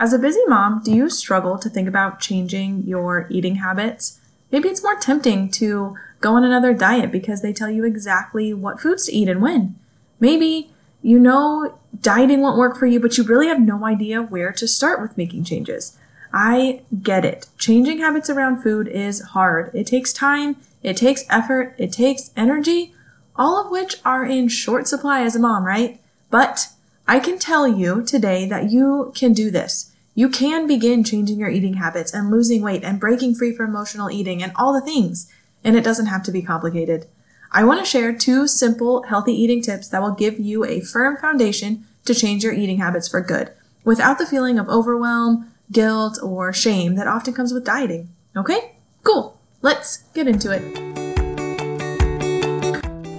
As a busy mom, do you struggle to think about changing your eating habits? Maybe it's more tempting to go on another diet because they tell you exactly what foods to eat and when. Maybe you know dieting won't work for you, but you really have no idea where to start with making changes. I get it. Changing habits around food is hard. It takes time, it takes effort, it takes energy, all of which are in short supply as a mom, right? But I can tell you today that you can do this. You can begin changing your eating habits and losing weight and breaking free from emotional eating and all the things. And it doesn't have to be complicated. I want to share two simple healthy eating tips that will give you a firm foundation to change your eating habits for good without the feeling of overwhelm, guilt, or shame that often comes with dieting. Okay? Cool. Let's get into it.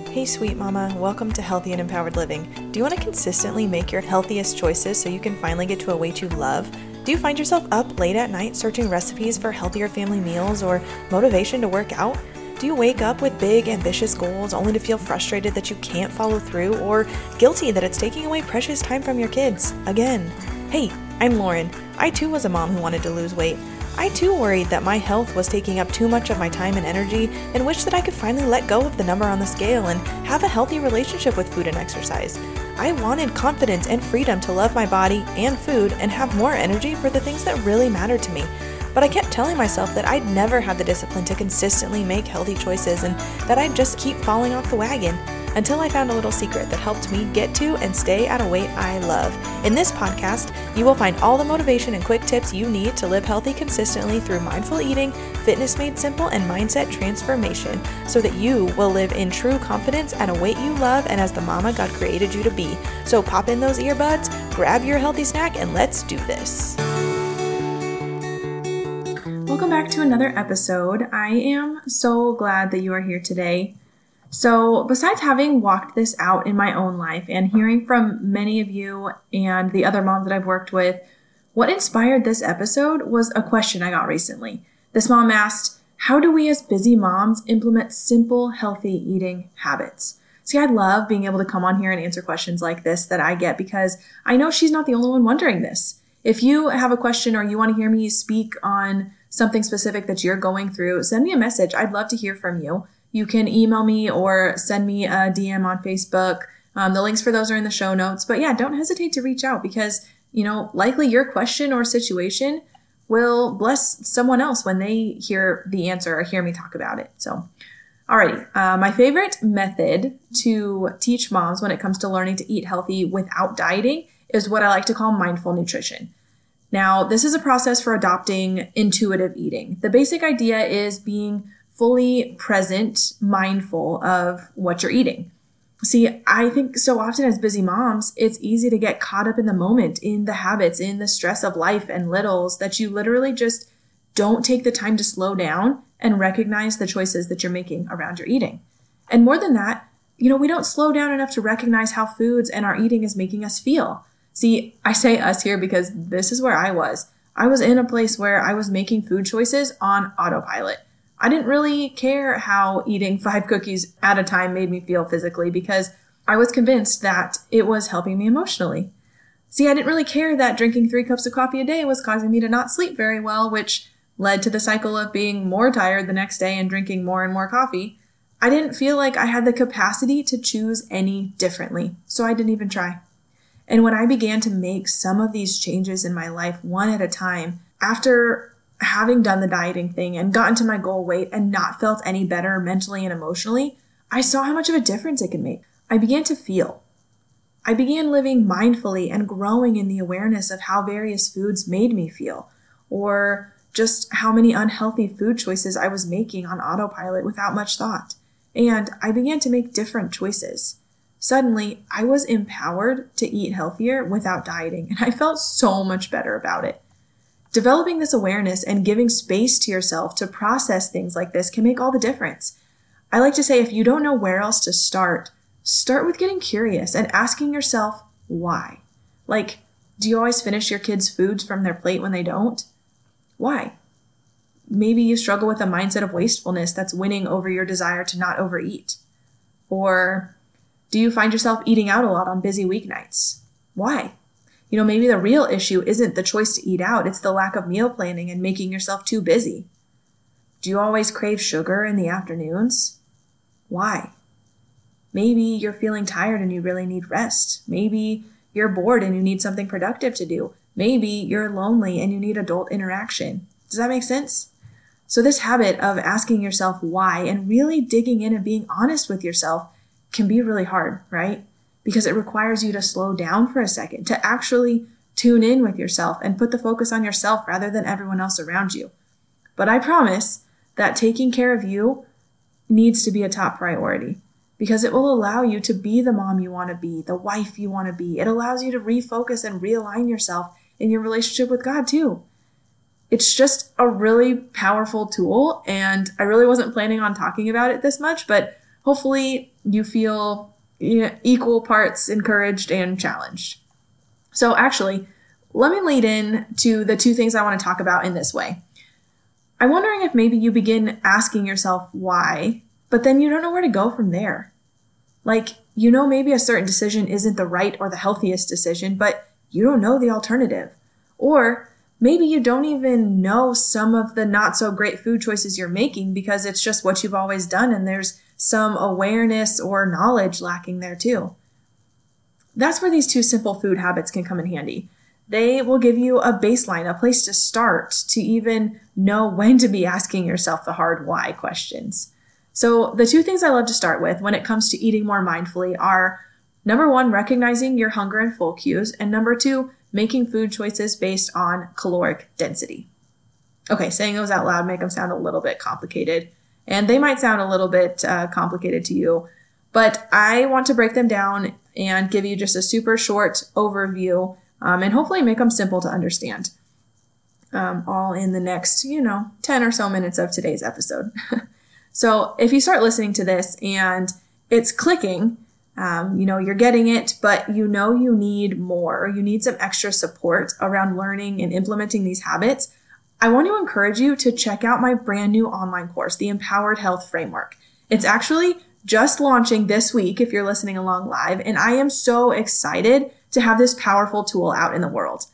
Hey, sweet mama, welcome to Healthy and Empowered Living. Do you want to consistently make your healthiest choices so you can finally get to a weight you love? Do you find yourself up late at night searching recipes for healthier family meals or motivation to work out? Do you wake up with big, ambitious goals only to feel frustrated that you can't follow through or guilty that it's taking away precious time from your kids? Again. Hey, I'm Lauren. I too was a mom who wanted to lose weight. I too worried that my health was taking up too much of my time and energy and wished that I could finally let go of the number on the scale and have a healthy relationship with food and exercise. I wanted confidence and freedom to love my body and food and have more energy for the things that really mattered to me. But I kept telling myself that I'd never have the discipline to consistently make healthy choices and that I'd just keep falling off the wagon until I found a little secret that helped me get to and stay at a weight I love. In this podcast, you will find all the motivation and quick tips you need to live healthy consistently through mindful eating, fitness made simple, and mindset transformation so that you will live in true confidence at a weight you love and as the mama God created you to be. So pop in those earbuds, grab your healthy snack, and let's do this. Welcome back to another episode. I am so glad that you are here today. So, besides having walked this out in my own life and hearing from many of you and the other moms that I've worked with, what inspired this episode was a question I got recently. This mom asked, How do we as busy moms implement simple, healthy eating habits? See, I love being able to come on here and answer questions like this that I get because I know she's not the only one wondering this. If you have a question or you want to hear me speak on something specific that you're going through, send me a message. I'd love to hear from you you can email me or send me a DM on Facebook. Um, the links for those are in the show notes. But yeah, don't hesitate to reach out because, you know, likely your question or situation will bless someone else when they hear the answer or hear me talk about it. So, alrighty. Uh, my favorite method to teach moms when it comes to learning to eat healthy without dieting is what I like to call mindful nutrition. Now, this is a process for adopting intuitive eating. The basic idea is being fully present, mindful of what you're eating. See, I think so often as busy moms, it's easy to get caught up in the moment, in the habits, in the stress of life and littles that you literally just don't take the time to slow down and recognize the choices that you're making around your eating. And more than that, you know, we don't slow down enough to recognize how foods and our eating is making us feel. See, I say us here because this is where I was. I was in a place where I was making food choices on autopilot. I didn't really care how eating five cookies at a time made me feel physically because I was convinced that it was helping me emotionally. See, I didn't really care that drinking three cups of coffee a day was causing me to not sleep very well, which led to the cycle of being more tired the next day and drinking more and more coffee. I didn't feel like I had the capacity to choose any differently, so I didn't even try. And when I began to make some of these changes in my life one at a time, after having done the dieting thing and gotten to my goal weight and not felt any better mentally and emotionally, I saw how much of a difference it could make. I began to feel. I began living mindfully and growing in the awareness of how various foods made me feel, or just how many unhealthy food choices I was making on autopilot without much thought. And I began to make different choices. Suddenly, I was empowered to eat healthier without dieting, and I felt so much better about it. Developing this awareness and giving space to yourself to process things like this can make all the difference. I like to say if you don't know where else to start, start with getting curious and asking yourself why. Like, do you always finish your kids' foods from their plate when they don't? Why? Maybe you struggle with a mindset of wastefulness that's winning over your desire to not overeat. Or do you find yourself eating out a lot on busy weeknights? Why? You know, maybe the real issue isn't the choice to eat out, it's the lack of meal planning and making yourself too busy. Do you always crave sugar in the afternoons? Why? Maybe you're feeling tired and you really need rest. Maybe you're bored and you need something productive to do. Maybe you're lonely and you need adult interaction. Does that make sense? So, this habit of asking yourself why and really digging in and being honest with yourself can be really hard, right? Because it requires you to slow down for a second, to actually tune in with yourself and put the focus on yourself rather than everyone else around you. But I promise that taking care of you needs to be a top priority because it will allow you to be the mom you want to be, the wife you want to be. It allows you to refocus and realign yourself in your relationship with God too. It's just a really powerful tool, and I really wasn't planning on talking about it this much, but hopefully you feel equal parts encouraged and challenged. So, actually, let me lead in to the two things I want to talk about in this way. I'm wondering if maybe you begin asking yourself why but then you don't know where to go from there. Like, you know, maybe a certain decision isn't the right or the healthiest decision, but you don't know the alternative. Or maybe you don't even know some of the not so great food choices you're making because it's just what you've always done and there's some awareness or knowledge lacking there too. That's where these two simple food habits can come in handy. They will give you a baseline, a place to start to even know when to be asking yourself the hard why questions. So, the two things I love to start with when it comes to eating more mindfully are number one, recognizing your hunger and full cues, and number two, making food choices based on caloric density. Okay, saying those out loud make them sound a little bit complicated, and they might sound a little bit uh, complicated to you, but I want to break them down and give you just a super short overview um, and hopefully make them simple to understand. Um, all in the next, you know, 10 or so minutes of today's episode. So if you start listening to this and it's clicking, um, you know, you're getting it, but you know you need more, you need some extra support around learning and implementing these habits, I want to encourage you to check out my brand new online course, the Empowered Health Framework. It's actually just launching this week if you're listening along live, and I am so excited to have this powerful tool out in the world.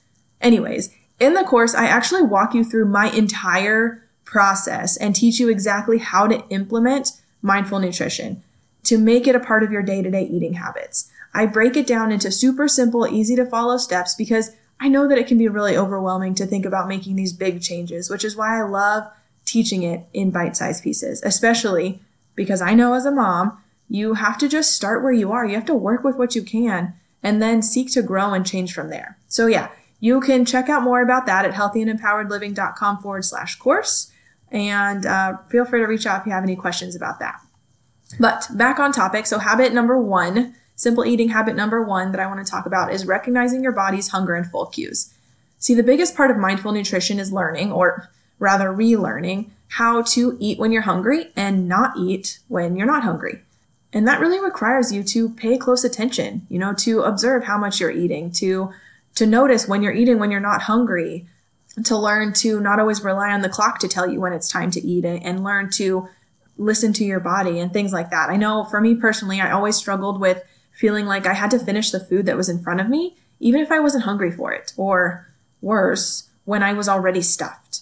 Anyways, in the course, I actually walk you through my entire process and teach you exactly how to implement mindful nutrition to make it a part of your day to day eating habits. I break it down into super simple, easy to follow steps because I know that it can be really overwhelming to think about making these big changes, which is why I love teaching it in bite sized pieces, especially because I know as a mom, you have to just start where you are. You have to work with what you can and then seek to grow and change from there. So, yeah, you can check out more about that at healthyandempoweredliving.com forward slash course. And uh, feel free to reach out if you have any questions about that. But back on topic. So, habit number one, simple eating habit number one that I want to talk about is recognizing your body's hunger and full cues. See, the biggest part of mindful nutrition is learning, or rather relearning, how to eat when you're hungry and not eat when you're not hungry. And that really requires you to pay close attention, you know, to observe how much you're eating, to to notice when you're eating when you're not hungry, to learn to not always rely on the clock to tell you when it's time to eat and learn to listen to your body and things like that. I know for me personally, I always struggled with feeling like I had to finish the food that was in front of me, even if I wasn't hungry for it, or worse, when I was already stuffed.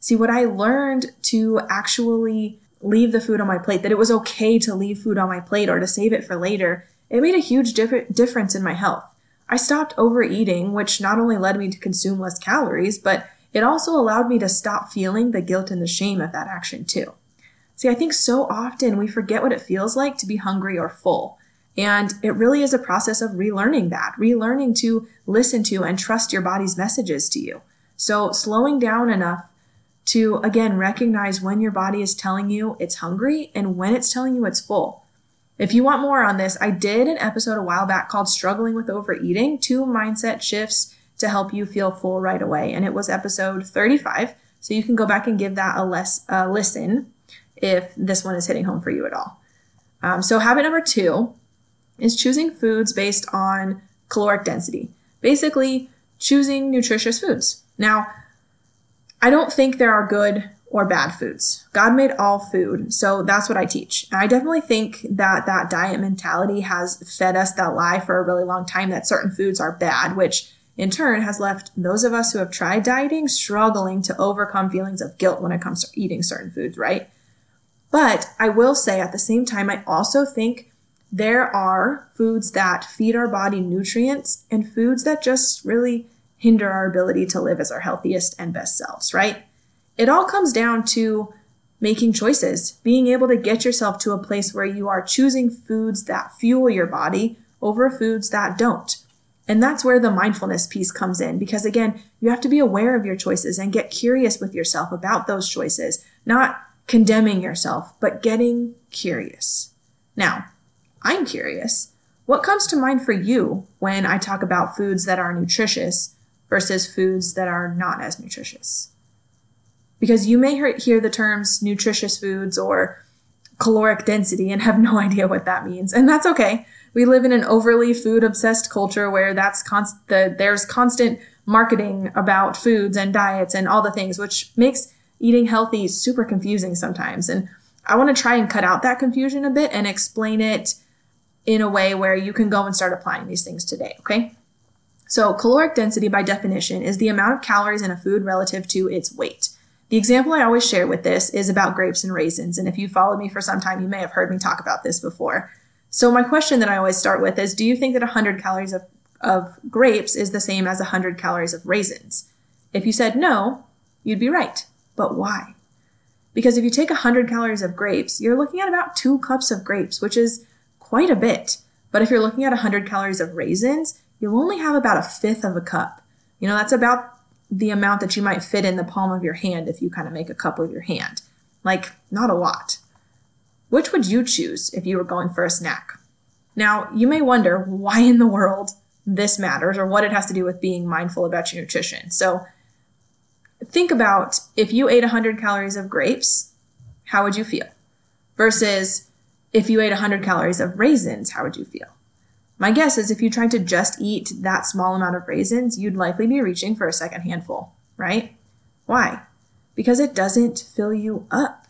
See, what I learned to actually leave the food on my plate, that it was okay to leave food on my plate or to save it for later, it made a huge difference in my health. I stopped overeating, which not only led me to consume less calories, but it also allowed me to stop feeling the guilt and the shame of that action too. See, I think so often we forget what it feels like to be hungry or full. And it really is a process of relearning that, relearning to listen to and trust your body's messages to you. So slowing down enough to again recognize when your body is telling you it's hungry and when it's telling you it's full. If you want more on this, I did an episode a while back called Struggling with Overeating Two Mindset Shifts to Help You Feel Full Right Away. And it was episode 35. So you can go back and give that a less, uh, listen if this one is hitting home for you at all. Um, so, habit number two is choosing foods based on caloric density. Basically, choosing nutritious foods. Now, I don't think there are good or bad foods. God made all food. So that's what I teach. And I definitely think that that diet mentality has fed us that lie for a really long time that certain foods are bad, which in turn has left those of us who have tried dieting struggling to overcome feelings of guilt when it comes to eating certain foods, right? But I will say at the same time, I also think there are foods that feed our body nutrients and foods that just really hinder our ability to live as our healthiest and best selves, right? It all comes down to making choices, being able to get yourself to a place where you are choosing foods that fuel your body over foods that don't. And that's where the mindfulness piece comes in because again, you have to be aware of your choices and get curious with yourself about those choices, not condemning yourself, but getting curious. Now, I'm curious. What comes to mind for you when I talk about foods that are nutritious versus foods that are not as nutritious? Because you may hear the terms nutritious foods or caloric density and have no idea what that means. And that's okay. We live in an overly food obsessed culture where that's const- the, there's constant marketing about foods and diets and all the things, which makes eating healthy super confusing sometimes. And I want to try and cut out that confusion a bit and explain it in a way where you can go and start applying these things today, okay? So, caloric density by definition is the amount of calories in a food relative to its weight. The example I always share with this is about grapes and raisins, and if you followed me for some time, you may have heard me talk about this before. So, my question that I always start with is Do you think that 100 calories of, of grapes is the same as 100 calories of raisins? If you said no, you'd be right. But why? Because if you take 100 calories of grapes, you're looking at about two cups of grapes, which is quite a bit. But if you're looking at 100 calories of raisins, you'll only have about a fifth of a cup. You know, that's about the amount that you might fit in the palm of your hand if you kind of make a cup with your hand. Like, not a lot. Which would you choose if you were going for a snack? Now, you may wonder why in the world this matters or what it has to do with being mindful about your nutrition. So, think about if you ate 100 calories of grapes, how would you feel? Versus if you ate 100 calories of raisins, how would you feel? My guess is if you tried to just eat that small amount of raisins, you'd likely be reaching for a second handful, right? Why? Because it doesn't fill you up.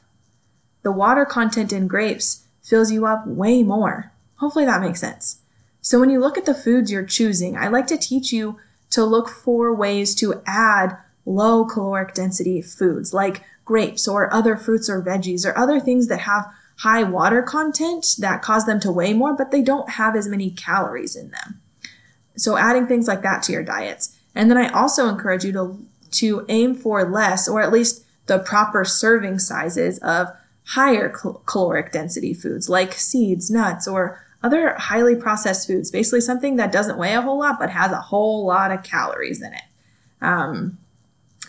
The water content in grapes fills you up way more. Hopefully that makes sense. So when you look at the foods you're choosing, I like to teach you to look for ways to add low caloric density foods like grapes or other fruits or veggies or other things that have high water content that cause them to weigh more, but they don't have as many calories in them. So adding things like that to your diets. And then I also encourage you to, to aim for less or at least the proper serving sizes of higher cal- caloric density foods like seeds, nuts, or other highly processed foods. Basically something that doesn't weigh a whole lot, but has a whole lot of calories in it. Um,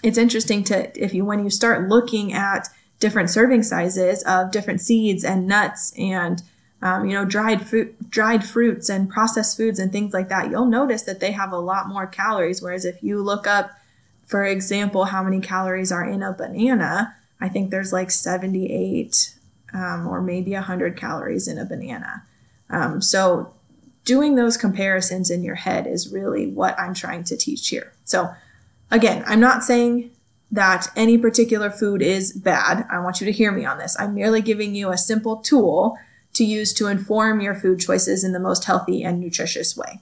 it's interesting to, if you, when you start looking at different serving sizes of different seeds and nuts and um, you know dried fruit dried fruits and processed foods and things like that. You'll notice that they have a lot more calories whereas if you look up for example how many calories are in a banana i think there's like 78 um, or maybe 100 calories in a banana. Um, so doing those comparisons in your head is really what i'm trying to teach here. So again i'm not saying that any particular food is bad. I want you to hear me on this. I'm merely giving you a simple tool to use to inform your food choices in the most healthy and nutritious way.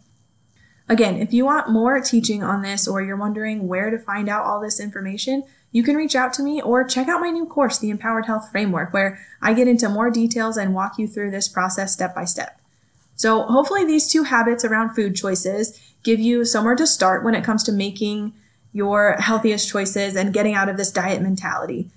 Again, if you want more teaching on this or you're wondering where to find out all this information, you can reach out to me or check out my new course, The Empowered Health Framework, where I get into more details and walk you through this process step by step. So hopefully these two habits around food choices give you somewhere to start when it comes to making your healthiest choices and getting out of this diet mentality.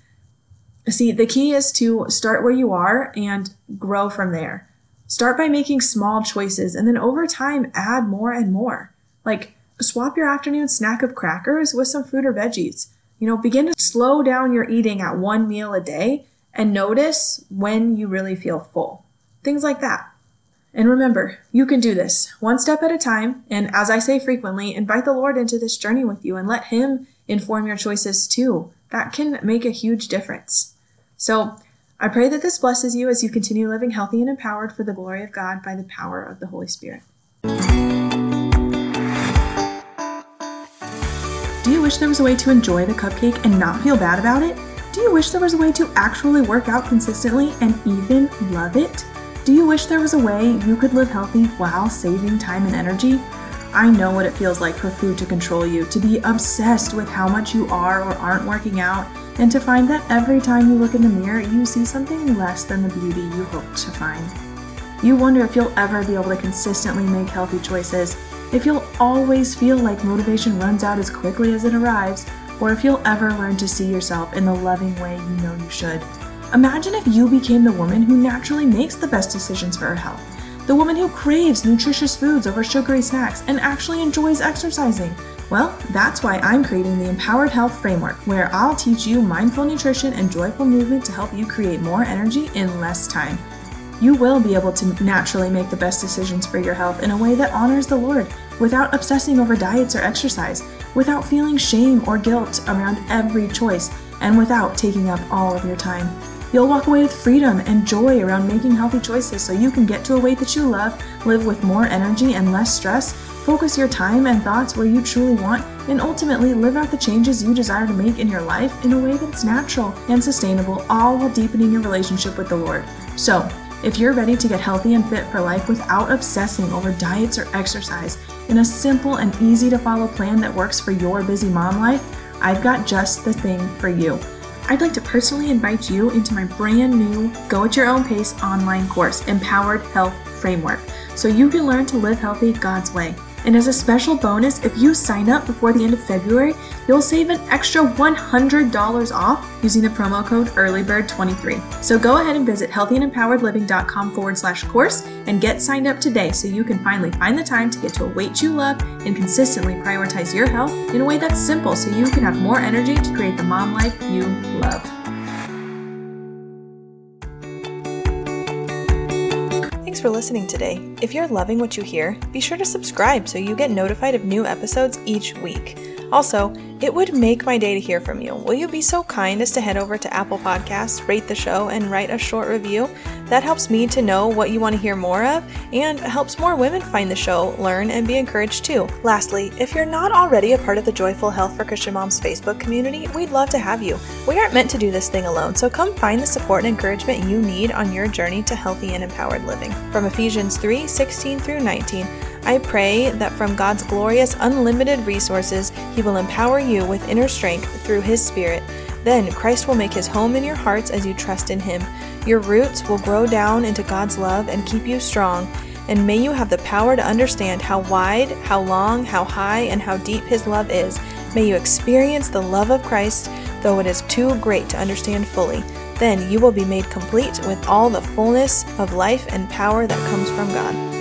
See, the key is to start where you are and grow from there. Start by making small choices and then over time add more and more. Like swap your afternoon snack of crackers with some fruit or veggies. You know, begin to slow down your eating at one meal a day and notice when you really feel full. Things like that. And remember, you can do this one step at a time. And as I say frequently, invite the Lord into this journey with you and let Him inform your choices too. That can make a huge difference. So I pray that this blesses you as you continue living healthy and empowered for the glory of God by the power of the Holy Spirit. Do you wish there was a way to enjoy the cupcake and not feel bad about it? Do you wish there was a way to actually work out consistently and even love it? Do you wish there was a way you could live healthy while saving time and energy? I know what it feels like for food to control you, to be obsessed with how much you are or aren't working out, and to find that every time you look in the mirror, you see something less than the beauty you hoped to find. You wonder if you'll ever be able to consistently make healthy choices, if you'll always feel like motivation runs out as quickly as it arrives, or if you'll ever learn to see yourself in the loving way you know you should. Imagine if you became the woman who naturally makes the best decisions for her health, the woman who craves nutritious foods over sugary snacks and actually enjoys exercising. Well, that's why I'm creating the Empowered Health Framework, where I'll teach you mindful nutrition and joyful movement to help you create more energy in less time you will be able to naturally make the best decisions for your health in a way that honors the Lord without obsessing over diets or exercise, without feeling shame or guilt around every choice, and without taking up all of your time. You'll walk away with freedom and joy around making healthy choices so you can get to a weight that you love, live with more energy and less stress, focus your time and thoughts where you truly want, and ultimately live out the changes you desire to make in your life in a way that's natural and sustainable, all while deepening your relationship with the Lord. So, if you're ready to get healthy and fit for life without obsessing over diets or exercise in a simple and easy to follow plan that works for your busy mom life, I've got just the thing for you. I'd like to personally invite you into my brand new Go at Your Own Pace online course, Empowered Health Framework, so you can learn to live healthy God's way. And as a special bonus, if you sign up before the end of February, you'll save an extra $100 off using the promo code EARLYBIRD23. So go ahead and visit healthyandempoweredliving.com forward slash course and get signed up today so you can finally find the time to get to a weight you love and consistently prioritize your health in a way that's simple so you can have more energy to create the mom life you love. Thanks for listening today. If you're loving what you hear, be sure to subscribe so you get notified of new episodes each week. Also, it would make my day to hear from you. Will you be so kind as to head over to Apple Podcasts, rate the show, and write a short review? That helps me to know what you want to hear more of and helps more women find the show, learn, and be encouraged too. Lastly, if you're not already a part of the Joyful Health for Christian Moms Facebook community, we'd love to have you. We aren't meant to do this thing alone, so come find the support and encouragement you need on your journey to healthy and empowered living. From Ephesians 3 16 through 19, I pray that from God's glorious, unlimited resources, He will empower you with inner strength through His Spirit. Then Christ will make His home in your hearts as you trust in Him. Your roots will grow down into God's love and keep you strong. And may you have the power to understand how wide, how long, how high, and how deep His love is. May you experience the love of Christ, though it is too great to understand fully. Then you will be made complete with all the fullness of life and power that comes from God.